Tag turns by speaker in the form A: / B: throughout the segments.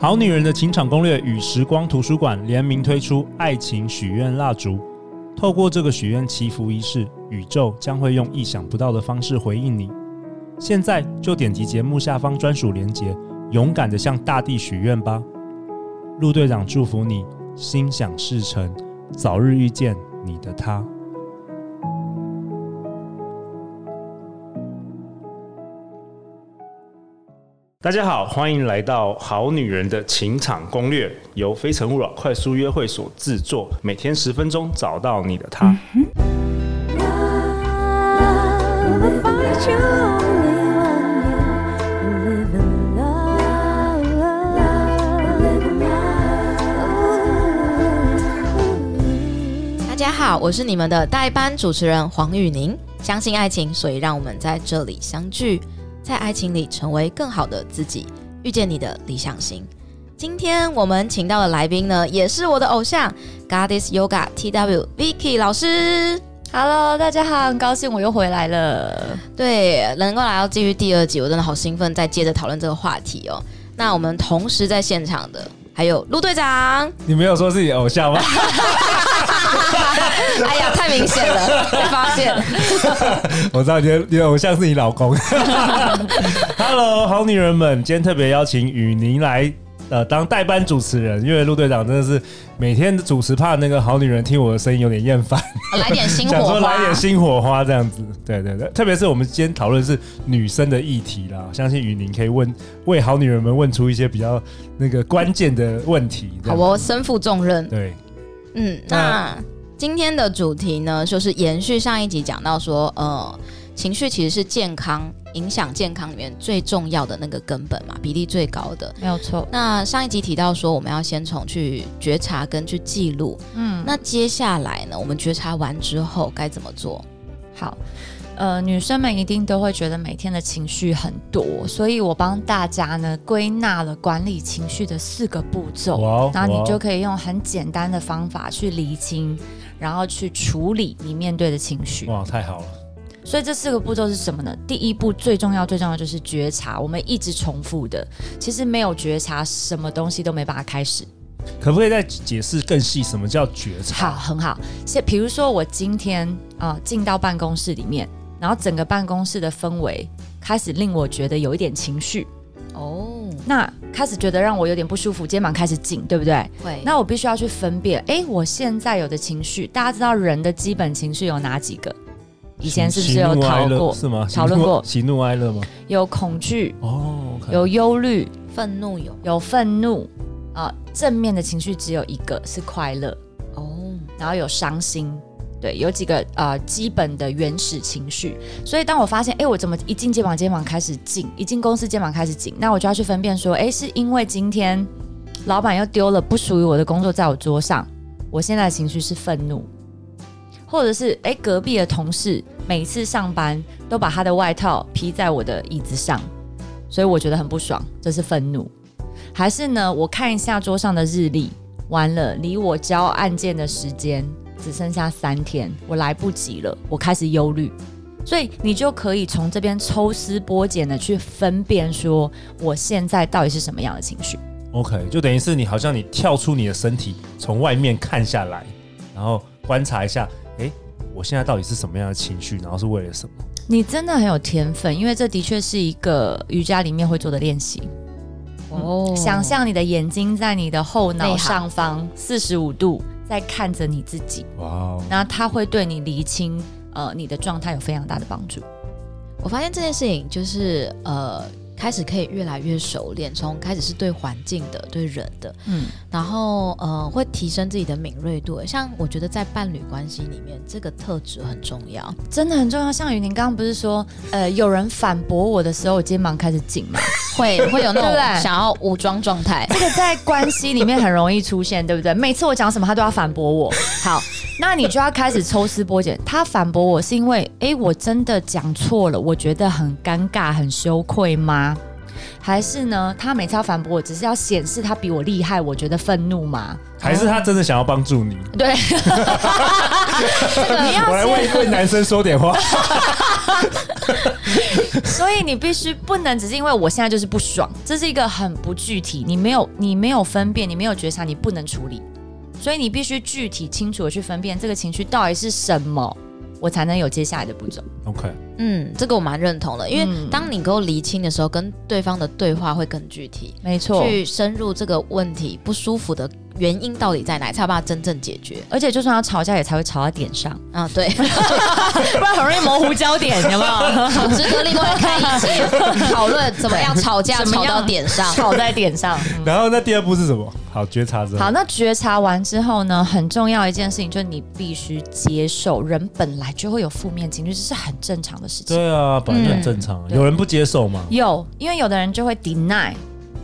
A: 好女人的情场攻略与时光图书馆联名推出爱情许愿蜡烛，透过这个许愿祈福仪式，宇宙将会用意想不到的方式回应你。现在就点击节目下方专属链接，勇敢地向大地许愿吧！陆队长祝福你心想事成，早日遇见你的他。大家好，欢迎来到《好女人的情场攻略》，由非诚勿扰快速约会所制作，每天十分钟，找到你的他。
B: 大家好，我是你们的代班主持人黄宇宁，相信爱情，所以让我们在这里相聚。在爱情里成为更好的自己，遇见你的理想型。今天我们请到的来宾呢，也是我的偶像，Goddess Yoga TW Vicky 老师。
C: Hello，大家好，很高兴我又回来了。
B: 对，能够来到继续第二集，我真的好兴奋，再接着讨论这个话题哦。那我们同时在现场的还有陆队长。
A: 你没有说自己偶像吗？
B: 哎呀，太明显了，被发现。
A: 我知道你的你的偶像是你老公。Hello，好女人们，今天特别邀请雨宁来呃当代班主持人，因为陆队长真的是每天主持，怕那个好女人听我的声音有点厌烦，
B: 来点新火花，
A: 想说来点新火花这样子。对对对，特别是我们今天讨论是女生的议题啦，相信雨宁可以问为好女人们问出一些比较那个关键的问题。
B: 好，我身负重任。
A: 对。
B: 嗯，那今天的主题呢，就是延续上一集讲到说，呃，情绪其实是健康影响健康里面最重要的那个根本嘛，比例最高的，
C: 没有错。
B: 那上一集提到说，我们要先从去觉察跟去记录，嗯，那接下来呢，我们觉察完之后该怎么做？
C: 好。呃，女生们一定都会觉得每天的情绪很多，所以我帮大家呢归纳了管理情绪的四个步骤，然后你就可以用很简单的方法去厘清，然后去处理你面对的情绪。
A: 哇，太好了！
C: 所以这四个步骤是什么呢？第一步最重要最重要就是觉察，我们一直重复的，其实没有觉察，什么东西都没办法开始。
A: 可不可以再解释更细，什么叫觉察？
C: 好，很好。现比如说我今天啊进到办公室里面。然后整个办公室的氛围开始令我觉得有一点情绪哦，那开始觉得让我有点不舒服，肩膀开始紧，对不对？
B: 会。
C: 那我必须要去分辨，哎，我现在有的情绪，大家知道人的基本情绪有哪几个？以前是不是有讨论过？
A: 是吗？
C: 讨论过
A: 喜怒哀乐吗？
C: 有恐惧
A: 哦，okay、
C: 有忧虑，
B: 愤怒有，
C: 有愤怒啊。正面的情绪只有一个是快乐哦，然后有伤心。对，有几个呃基本的原始情绪，所以当我发现，哎，我怎么一进肩膀肩膀开始紧，一进公司肩膀开始紧，那我就要去分辨说，哎，是因为今天老板又丢了不属于我的工作在我桌上，我现在的情绪是愤怒，或者是哎隔壁的同事每次上班都把他的外套披在我的椅子上，所以我觉得很不爽，这是愤怒，还是呢？我看一下桌上的日历，完了，离我交案件的时间。只剩下三天，我来不及了，我开始忧虑，所以你就可以从这边抽丝剥茧的去分辨，说我现在到底是什么样的情绪。
A: OK，就等于是你好像你跳出你的身体，从外面看下来，然后观察一下，诶，我现在到底是什么样的情绪，然后是为了什么？
C: 你真的很有天分，因为这的确是一个瑜伽里面会做的练习。哦、嗯，想象你的眼睛在你的后脑上方四十五度。在看着你自己，哇哦！那他会对你厘清，呃，你的状态有非常大的帮助。
B: 我发现这件事情就是，呃。开始可以越来越熟练，从开始是对环境的、对人的，嗯，然后呃会提升自己的敏锐度。像我觉得在伴侣关系里面，这个特质很重要，
C: 真的很重要。像雨宁刚刚不是说，呃，有人反驳我的时候，我肩膀开始紧嘛？
B: 会会有那种 想要武装状态。
C: 这个在关系里面很容易出现，对不对？每次我讲什么，他都要反驳我。好，那你就要开始抽丝剥茧。他反驳我是因为，哎，我真的讲错了，我觉得很尴尬、很羞愧吗？还是呢？他每次要反驳我，只是要显示他比我厉害，我觉得愤怒吗？
A: 还是他真的想要帮助你？
C: 对，你 要
A: 我来为为男生说点话。
C: 所以你必须不能只是因为我现在就是不爽，这是一个很不具体，你没有你没有分辨，你没有觉察，你不能处理，所以你必须具体清楚的去分辨这个情绪到底是什么。我才能有接下来的步骤。
A: OK，
B: 嗯，这个我蛮认同的，因为当你够厘清的时候，跟对方的对话会更具体，
C: 没错，
B: 去深入这个问题不舒服的原因到底在哪，才有办法真正解决。
C: 而且就算要吵架，也才会吵到点上。
B: 啊，对，不
C: 然很容易模糊焦点，有没有？
B: 值得另外开一集讨论怎么样吵架吵到点上，
C: 吵在点上。
A: 然后那第二步是什么？好，觉察之后。
C: 好，那觉察完之后呢？很重要一件事情就是你必须接受，人本来就会有负面情绪，这是很正常的事情。
A: 对啊，本来就很正常。嗯、有人不接受吗？
C: 有，因为有的人就会 deny。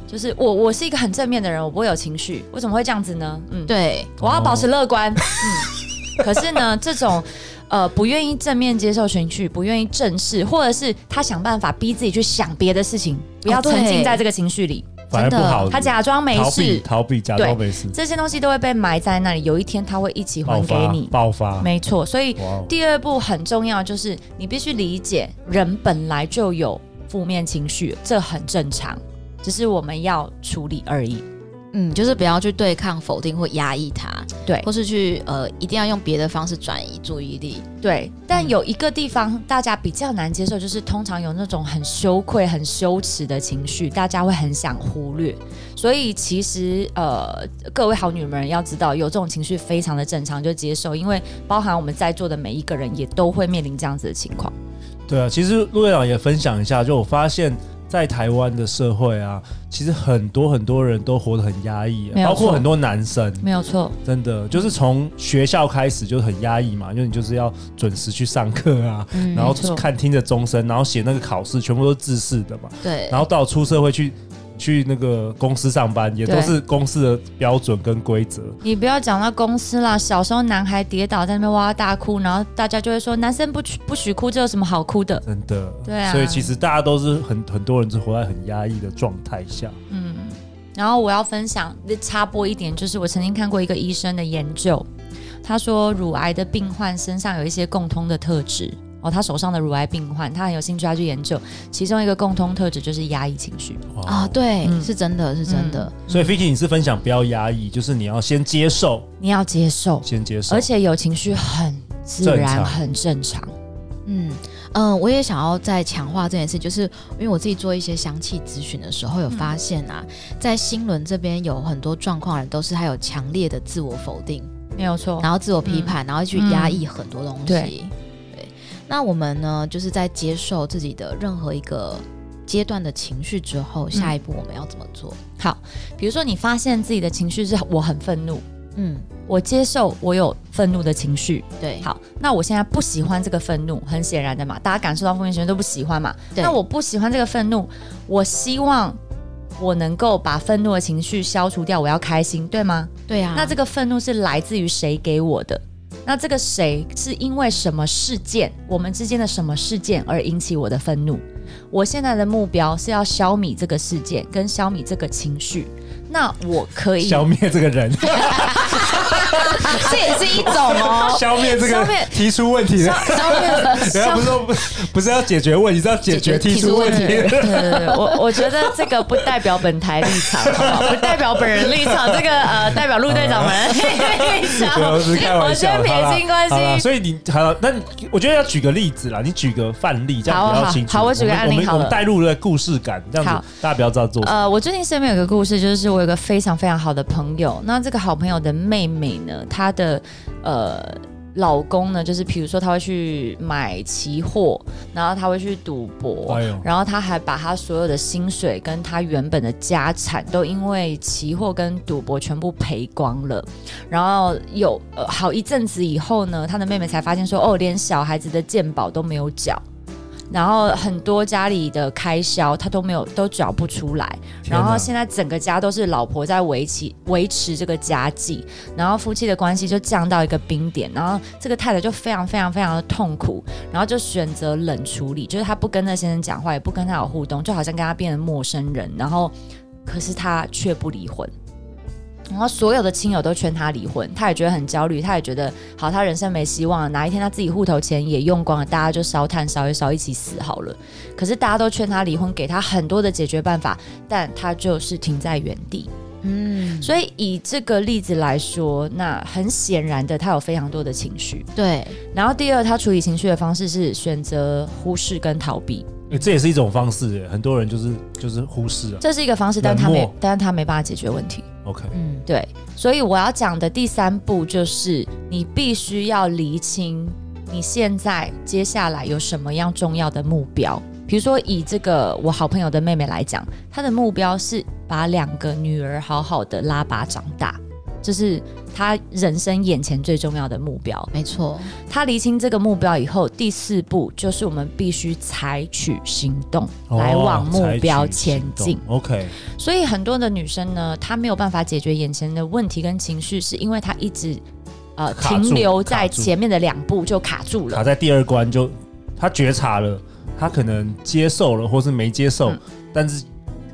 C: 就是我，我是一个很正面的人，我不会有情绪，我怎么会这样子呢？嗯，
B: 对，
C: 我要保持乐观。哦、嗯，可是呢，这种呃不愿意正面接受情绪，不愿意正视，或者是他想办法逼自己去想别的事情，不要沉浸在这个情绪里，
A: 反而不好。
C: 他假装没事，
A: 逃避，假装没事，
C: 这些东西都会被埋在那里，有一天他会一起还给你
A: 爆发。
C: 没错，所以第二步很重要，就是你必须理解，人本来就有负面情绪，这很正常。只是我们要处理而已，
B: 嗯，就是不要去对抗、否定或压抑它，
C: 对，
B: 或是去呃，一定要用别的方式转移注意力，
C: 对。但有一个地方大家比较难接受，就是通常有那种很羞愧、很羞耻的情绪，大家会很想忽略。所以其实呃，各位好女人要知道，有这种情绪非常的正常，就接受，因为包含我们在座的每一个人也都会面临这样子的情况。
A: 对啊，其实陆院长也分享一下，就我发现。在台湾的社会啊，其实很多很多人都活得很压抑，包括很多男生，
C: 没有错，
A: 真的就是从学校开始就很压抑嘛，因为你就是要准时去上课啊，嗯、然后看听着钟声，然后写那个考试，全部都是自视的嘛，
B: 对，
A: 然后到出社会去。去那个公司上班，也都是公司的标准跟规则。
C: 你不要讲到公司啦，小时候男孩跌倒在那边哇哇大哭，然后大家就会说男生不许不许哭，这有什么好哭的？
A: 真的，
C: 对啊。
A: 所以其实大家都是很很多人是活在很压抑的状态下。
C: 嗯，然后我要分享插播一点，就是我曾经看过一个医生的研究，他说乳癌的病患身上有一些共通的特质。哦，他手上的乳癌病患，他很有兴趣要去研究，其中一个共通特质就是压抑情绪
B: 啊，对，嗯、是真的是真的。
A: 嗯、所以 Vicky，你是分享不要压抑，就是你要先接受，
C: 你要接受，
A: 先接受，
C: 而且有情绪很自然，正很正常。
B: 嗯嗯、呃，我也想要再强化这件事，就是因为我自己做一些香气咨询的时候，有发现啊，嗯、在新轮这边有很多状况人都是他有强烈的自我否定，
C: 没有错，
B: 然后自我批判，嗯、然后去压抑很多东西。那我们呢，就是在接受自己的任何一个阶段的情绪之后，下一步我们要怎么做？
C: 嗯、好，比如说你发现自己的情绪是我很愤怒，嗯，我接受我有愤怒的情绪，
B: 对，
C: 好，那我现在不喜欢这个愤怒，很显然的嘛，大家感受到负面情绪都不喜欢嘛，那我不喜欢这个愤怒，我希望我能够把愤怒的情绪消除掉，我要开心，对吗？
B: 对呀、啊，
C: 那这个愤怒是来自于谁给我的？那这个谁是因为什么事件，我们之间的什么事件而引起我的愤怒？我现在的目标是要消弭这个事件，跟消弭这个情绪。那我可以
A: 消灭这个人，
C: 这也是一种哦。
A: 消灭这个提出问题的，消灭，不是说不不是要解决问题，是要解决提出问题。对对
C: 对，我我觉得这个不代表本台立场，好不，不代表本人立场，这个呃代表陆队长们立场。
A: 我是开玩笑，
C: 撇清关系。
A: 所以你好，那我觉得要举个例子啦，你举个范例，这样比较清楚。
C: 好，我举个案例好了，
A: 我们带入了故事感，这样子大家不要知道做。
C: 呃，我最近身边有个故事，就是我。有个非常非常好的朋友，那这个好朋友的妹妹呢，她的呃老公呢，就是比如说他会去买期货，然后他会去赌博，哎、然后他还把他所有的薪水跟他原本的家产都因为期货跟赌博全部赔光了，然后有呃好一阵子以后呢，他的妹妹才发现说，哦，连小孩子的健保都没有缴。然后很多家里的开销他都没有都缴不出来，然后现在整个家都是老婆在维持维持这个家计，然后夫妻的关系就降到一个冰点，然后这个太太就非常非常非常的痛苦，然后就选择冷处理，就是她不跟那先生讲话，也不跟他有互动，就好像跟他变成陌生人，然后可是他却不离婚。然后所有的亲友都劝他离婚，他也觉得很焦虑，他也觉得好，他人生没希望了，哪一天他自己户头钱也用光了，大家就烧炭烧一烧，一起死好了。可是大家都劝他离婚，给他很多的解决办法，但他就是停在原地。嗯，所以以这个例子来说，那很显然的，他有非常多的情绪。
B: 对，
C: 然后第二，他处理情绪的方式是选择忽视跟逃避。
A: 欸，这也是一种方式，很多人就是就是忽视啊。
C: 这是一个方式，但他没，但是他没办法解决问题。
A: OK，
C: 嗯，对，所以我要讲的第三步就是，你必须要厘清你现在接下来有什么样重要的目标。比如说，以这个我好朋友的妹妹来讲，她的目标是把两个女儿好好的拉拔长大。这是他人生眼前最重要的目标，
B: 没错。
C: 他厘清这个目标以后，第四步就是我们必须采取行动，哦、来往目标前进。
A: OK。
C: 所以很多的女生呢，她没有办法解决眼前的问题跟情绪，是因为她一直呃停留在前面的两步就卡住了，
A: 卡在第二关就她觉察了，她可能接受了，或是没接受，嗯、但是。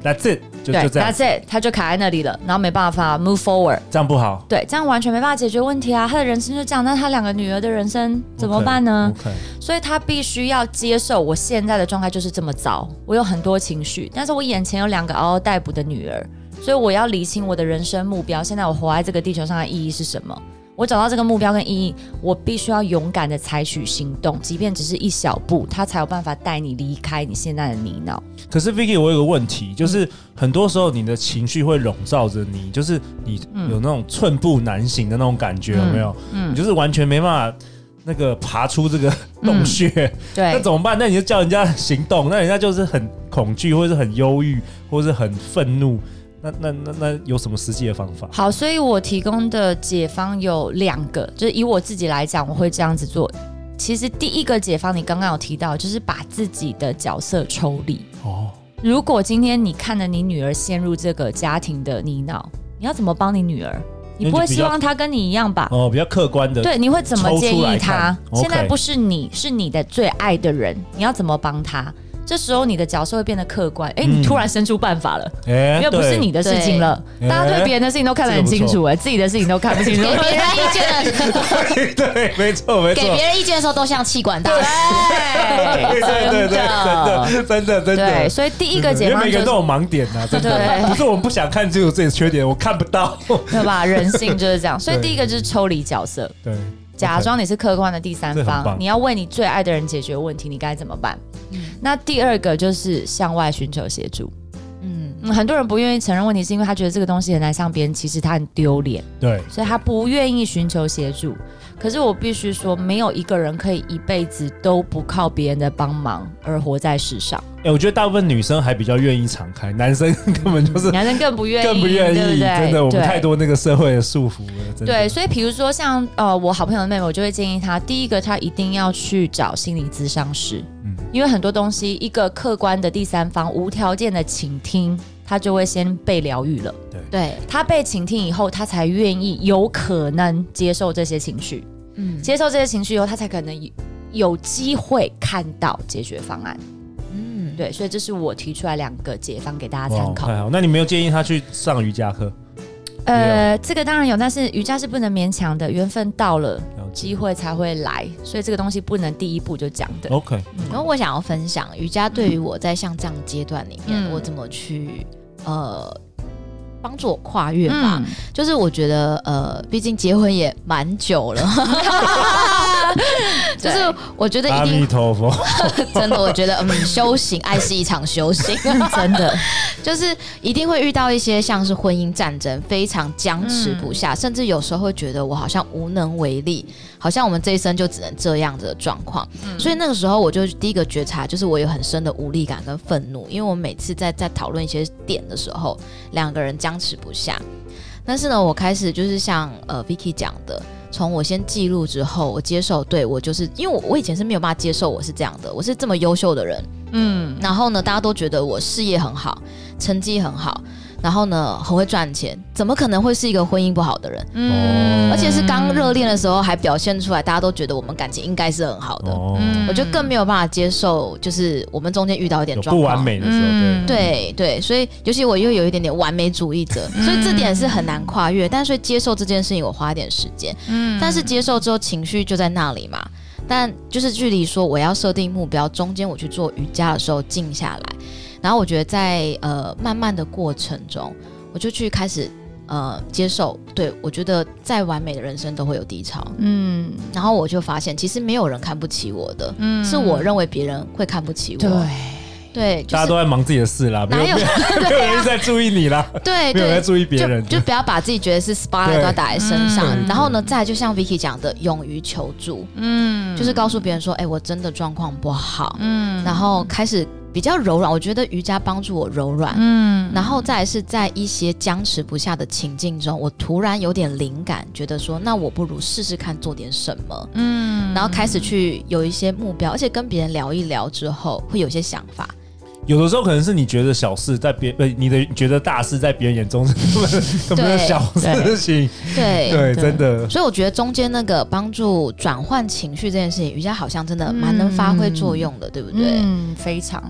A: That's it，就
C: 对
A: 就这样。
C: That's it，他就卡在那里了，然后没办法 move forward，
A: 这样不好。
C: 对，这样完全没办法解决问题啊！他的人生就这样，那他两个女儿的人生怎么办呢.所以他必须要接受我现在的状态就是这么糟，我有很多情绪，但是我眼前有两个嗷嗷待哺的女儿，所以我要理清我的人生目标。现在我活在这个地球上的意义是什么？我找到这个目标跟意义，我必须要勇敢的采取行动，即便只是一小步，他才有办法带你离开你现在的泥淖。
A: 可是 Vicky，我有个问题，就是很多时候你的情绪会笼罩着你，就是你有那种寸步难行的那种感觉，有没有？嗯，你就是完全没办法那个爬出这个 洞穴。嗯、对，那怎么办？那你就叫人家行动，那人家就是很恐惧，或者是很忧郁，或者是很愤怒。那那那那有什么实际的方法？
C: 好，所以我提供的解方有两个，就是以我自己来讲，我会这样子做。其实第一个解方，你刚刚有提到，就是把自己的角色抽离。哦，如果今天你看着你女儿陷入这个家庭的泥淖，你要怎么帮你女儿？你不会希望她跟你一样吧？
A: 哦，比较客观的。
C: 对，你会怎么建议她？现在不是你，是你的最爱的人，你要怎么帮她？这时候你的角色会变得客观，哎，你突然生出办法了，因为不是你的事情了，大家对别人的事情都看得很清楚，哎，自己的事情都看不清楚。给别人意
A: 见，对，没错，没错。
B: 给别人意见的时候都像气管大，
A: 对，对，对，真的，真的，真的。
C: 对，所以第一个解方，
A: 每个人都有盲点呐，真的，不是我们不想看，清楚自己的缺点，我看不到，
C: 对吧？人性就是这样，所以第一个就是抽离角色，对。假装你是客观的第三方，你要为你最爱的人解决问题，你该怎么办？嗯、那第二个就是向外寻求协助。嗯，嗯，很多人不愿意承认问题，是因为他觉得这个东西很难向别人，其实他很丢脸。
A: 对，
C: 所以他不愿意寻求协助。可是我必须说，没有一个人可以一辈子都不靠别人的帮忙而活在世上。
A: 哎、欸，我觉得大部分女生还比较愿意敞开，男生根本就是、
C: 嗯、男生更不愿意，
A: 更不愿意，对不对？真的，我们太多那个社会的束缚了。真的。
C: 对，所以比如说像呃，我好朋友的妹妹，我就会建议她，第一个她一定要去找心理咨商师，嗯，因为很多东西，一个客观的第三方无条件的倾听，她就会先被疗愈了。
A: 对，
C: 对，她被倾听以后，她才愿意有可能接受这些情绪。嗯，接受这些情绪以后，她才可能有有机会看到解决方案。嗯，对，所以这是我提出来两个解方给大家参考。
A: 好，那你没有建议他去上瑜伽课？
C: 呃，这个当然有，但是瑜伽是不能勉强的，缘分到了，机会才会来，所以这个东西不能第一步就讲的。
A: OK，
B: 然后、嗯、我想要分享瑜伽对于我在像这样阶段里面，嗯、我怎么去呃。帮助我跨越吧，嗯、就是我觉得，呃，毕竟结婚也蛮久了，就是我觉得一定，真的，我觉得，嗯，修行，爱是一场修行，
C: 真的，
B: 就是一定会遇到一些像是婚姻战争，非常僵持不下，嗯、甚至有时候会觉得我好像无能为力，好像我们这一生就只能这样子的状况。嗯、所以那个时候，我就第一个觉察，就是我有很深的无力感跟愤怒，因为我每次在在讨论一些点的时候，两个人。僵持不下，但是呢，我开始就是像呃 Vicky 讲的，从我先记录之后，我接受，对，我就是因为我我以前是没有办法接受我是这样的，我是这么优秀的人，嗯，然后呢，大家都觉得我事业很好，成绩很好，然后呢很会赚钱，怎么可能会是一个婚姻不好的人？
A: 嗯，
B: 而且是刚热恋的时候还表现出来，大家都觉得我们感情应该是很好的。
A: 哦，
B: 我就更没有办法接受，就是我们中间遇到一点状况
A: 不完美的时候，对
B: 对对，所以尤其我又有一点点完美主义者，所以这点是很难跨越。但是接受这件事情，我花一点时间。嗯，但是接受之后，情绪就在那里嘛。但就是距离说我要设定目标中间，我去做瑜伽的时候静下来，然后我觉得在呃慢慢的过程中，我就去开始呃接受，对，我觉得再完美的人生都会有低潮，嗯，然后我就发现其实没有人看不起我的，嗯，是我认为别人会看不起我，对。对，
A: 大家都在忙自己的事啦，没有 没有人在注意你啦，
B: 对，
A: 没有人在注意别人，
B: 就不要把自己觉得是 spotlight 都要打在身上。然后呢，再就像 Vicky 讲的，勇于求助，嗯，就是告诉别人说，哎，我真的状况不好，嗯，然后开始比较柔软。我觉得瑜伽帮助我柔软，嗯，然后再来是在一些僵持不下的情境中，我突然有点灵感，觉得说，那我不如试试看做点什么，嗯，然后开始去有一些目标，而且跟别人聊一聊之后，会有一些想法。
A: 有的时候可能是你觉得小事，在别呃你的觉得大事，在别人眼中是根本是小事情。
B: 对
A: 对，真的。
B: 所以我觉得中间那个帮助转换情绪这件事情，瑜伽好像真的蛮能发挥作用的，对不对？
C: 嗯，非常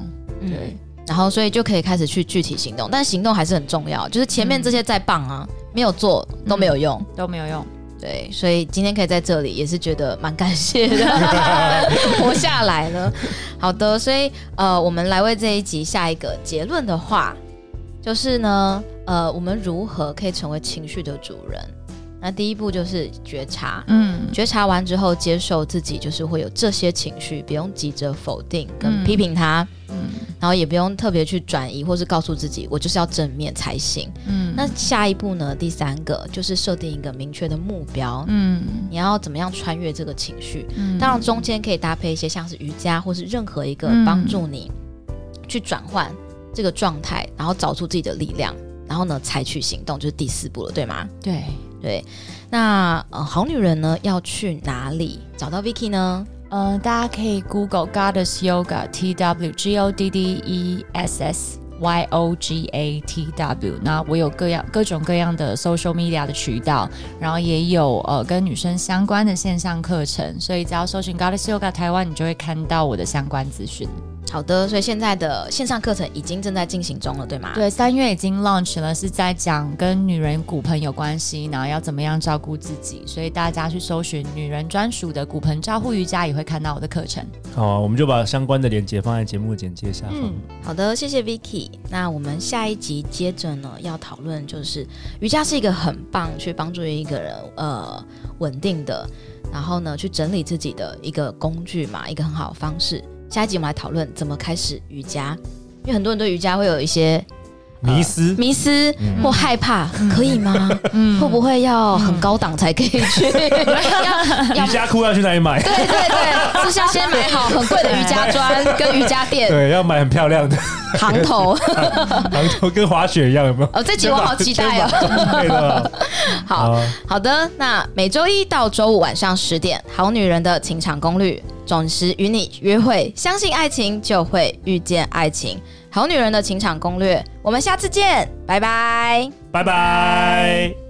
C: 对。
B: 然后所以就可以开始去具体行动，但行动还是很重要。就是前面这些再棒啊，没有做都没有用，
C: 都没有用。
B: 对，所以今天可以在这里，也是觉得蛮感谢的，活下来了。好的，所以呃，我们来为这一集下一个结论的话，就是呢，呃，我们如何可以成为情绪的主人？那第一步就是觉察，嗯，觉察完之后，接受自己就是会有这些情绪，不用急着否定跟批评他，嗯，然后也不用特别去转移，或是告诉自己我就是要正面才行，嗯。那下一步呢？第三个就是设定一个明确的目标，嗯，你要怎么样穿越这个情绪？嗯，当然中间可以搭配一些像是瑜伽或是任何一个帮助你去转换这个状态，然后找出自己的力量，然后呢采取行动，就是第四步了，对吗？
C: 对。
B: 对，那呃，好女人呢要去哪里找到 Vicky 呢？
C: 呃，大家可以 Google Goddess Yoga T W G O D D E S S Y O G A T W。那我有各样各种各样的 social media 的渠道，然后也有呃跟女生相关的线上课程，所以只要搜寻 Goddess Yoga 台湾，你就会看到我的相关资讯。
B: 好的，所以现在的线上课程已经正在进行中了，对吗？
C: 对，三月已经 launch 了，是在讲跟女人骨盆有关系，然后要怎么样照顾自己，所以大家去搜寻女人专属的骨盆照护瑜伽，也会看到我的课程。
A: 好啊，我们就把相关的链接放在节目简介下方。嗯，
B: 好的，谢谢 Vicky。那我们下一集接着呢要讨论，就是瑜伽是一个很棒去帮助一个人呃稳定的，然后呢去整理自己的一个工具嘛，一个很好的方式。下一集我们来讨论怎么开始瑜伽，因为很多人对瑜伽会有一些
A: 迷失、
B: 迷失或害怕，可以吗？会不会要很高档才可以去？
A: 瑜伽裤要去哪里买？
B: 对对对，是要先买好很贵的瑜伽砖跟瑜伽垫。
A: 对，要买很漂亮的
B: 行头，
A: 行头跟滑雪一样，有没有？
B: 哦，这集我好期待哦。好好的，那每周一到周五晚上十点，《好女人的情场攻略》。准时与你约会，相信爱情就会遇见爱情。好女人的情场攻略，我们下次见，拜拜，
A: 拜拜。